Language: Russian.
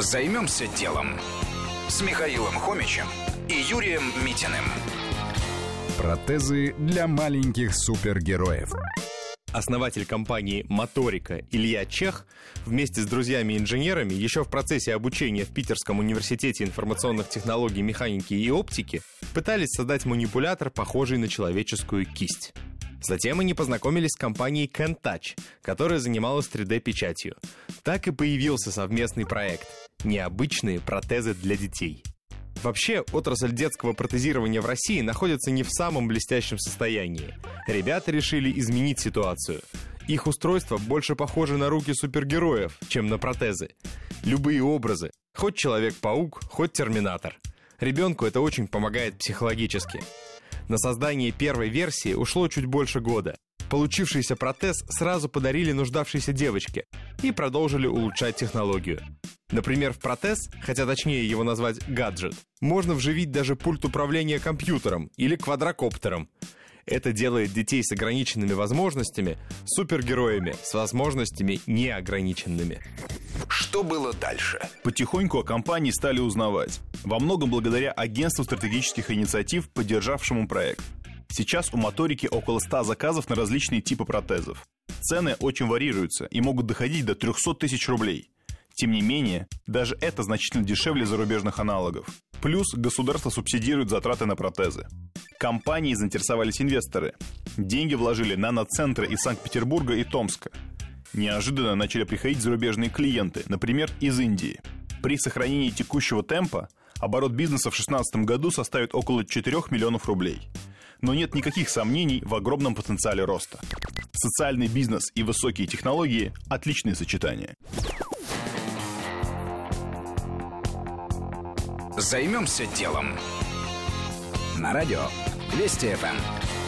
Займемся делом с Михаилом Хомичем и Юрием Митиным. Протезы для маленьких супергероев. Основатель компании «Моторика» Илья Чех вместе с друзьями-инженерами еще в процессе обучения в Питерском университете информационных технологий, механики и оптики пытались создать манипулятор, похожий на человеческую кисть. Затем они познакомились с компанией Kentouch, которая занималась 3D-печатью. Так и появился совместный проект «Необычные протезы для детей». Вообще, отрасль детского протезирования в России находится не в самом блестящем состоянии. Ребята решили изменить ситуацию. Их устройство больше похоже на руки супергероев, чем на протезы. Любые образы, хоть Человек-паук, хоть Терминатор. Ребенку это очень помогает психологически. На создание первой версии ушло чуть больше года. Получившийся протез сразу подарили нуждавшейся девочке и продолжили улучшать технологию. Например, в протез, хотя точнее его назвать гаджет, можно вживить даже пульт управления компьютером или квадрокоптером. Это делает детей с ограниченными возможностями супергероями с возможностями неограниченными. Что было дальше? Потихоньку о компании стали узнавать. Во многом благодаря агентству стратегических инициатив, поддержавшему проект. Сейчас у моторики около 100 заказов на различные типы протезов. Цены очень варьируются и могут доходить до 300 тысяч рублей. Тем не менее, даже это значительно дешевле зарубежных аналогов. Плюс государство субсидирует затраты на протезы. Компании заинтересовались инвесторы. Деньги вложили наноцентры из Санкт-Петербурга и Томска. Неожиданно начали приходить зарубежные клиенты, например, из Индии. При сохранении текущего темпа оборот бизнеса в 2016 году составит около 4 миллионов рублей. Но нет никаких сомнений в огромном потенциале роста. Социальный бизнес и высокие технологии – отличное сочетание. Займемся делом. На радио Вести ФМ.